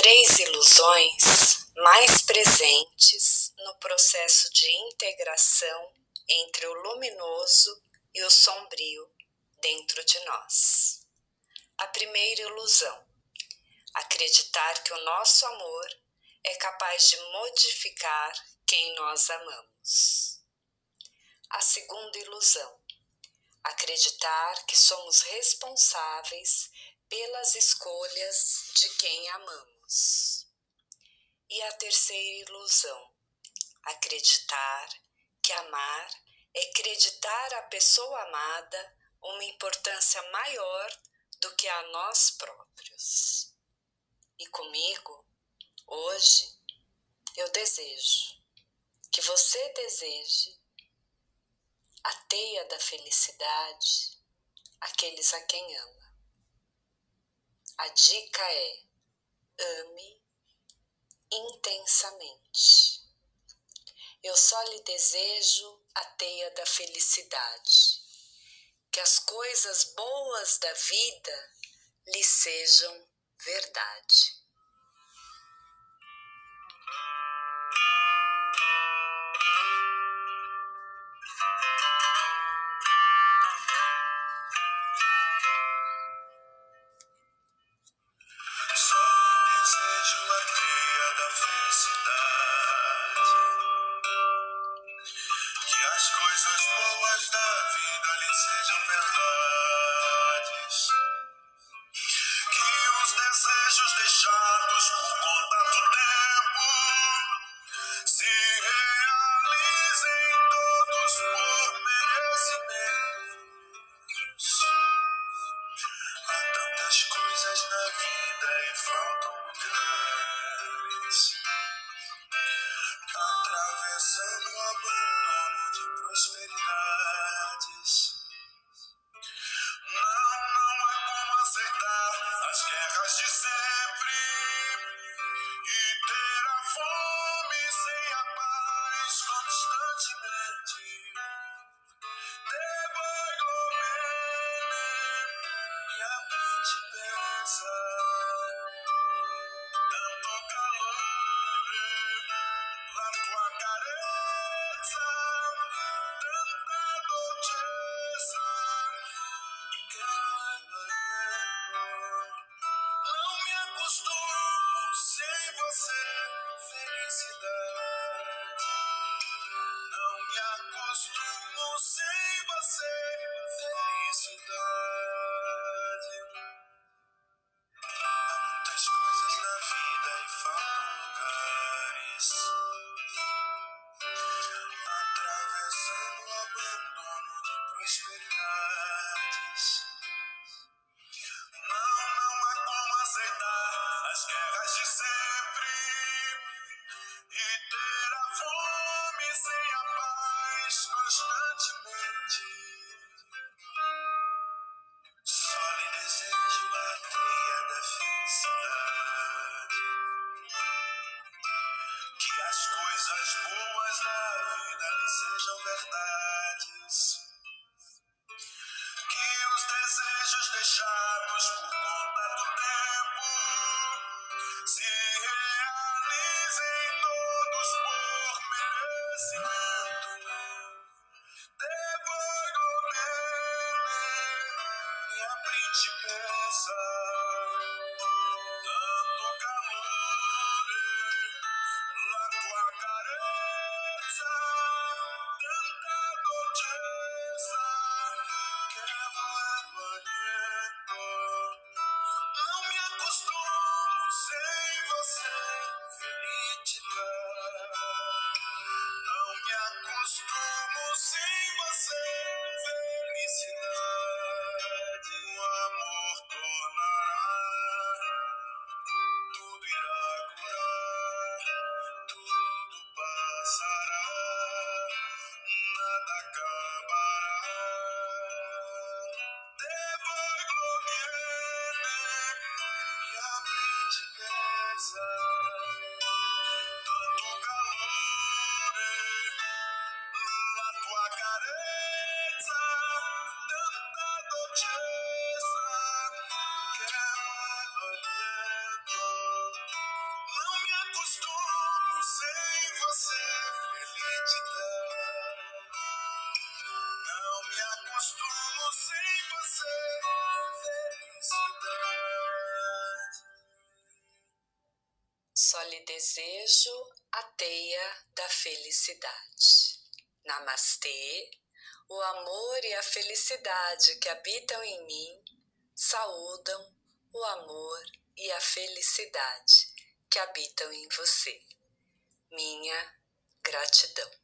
três ilusões mais presentes no processo de integração entre o luminoso e o sombrio dentro de nós. A primeira ilusão: acreditar que o nosso amor é capaz de modificar quem nós amamos. A segunda ilusão: acreditar que somos responsáveis pelas escolhas de quem amamos. E a terceira ilusão: acreditar que amar é acreditar a pessoa amada uma importância maior do que a nós próprios. E comigo, hoje, eu desejo que você deseje a teia da felicidade àqueles a quem ama. A dica é: ame intensamente. Eu só lhe desejo a teia da felicidade, que as coisas boas da vida lhe sejam verdade. deixados por see the desejos deixados por conta do tempo. Só lhe desejo a teia da felicidade. Namastê, o amor e a felicidade que habitam em mim saúdam o amor e a felicidade que habitam em você. Minha gratidão.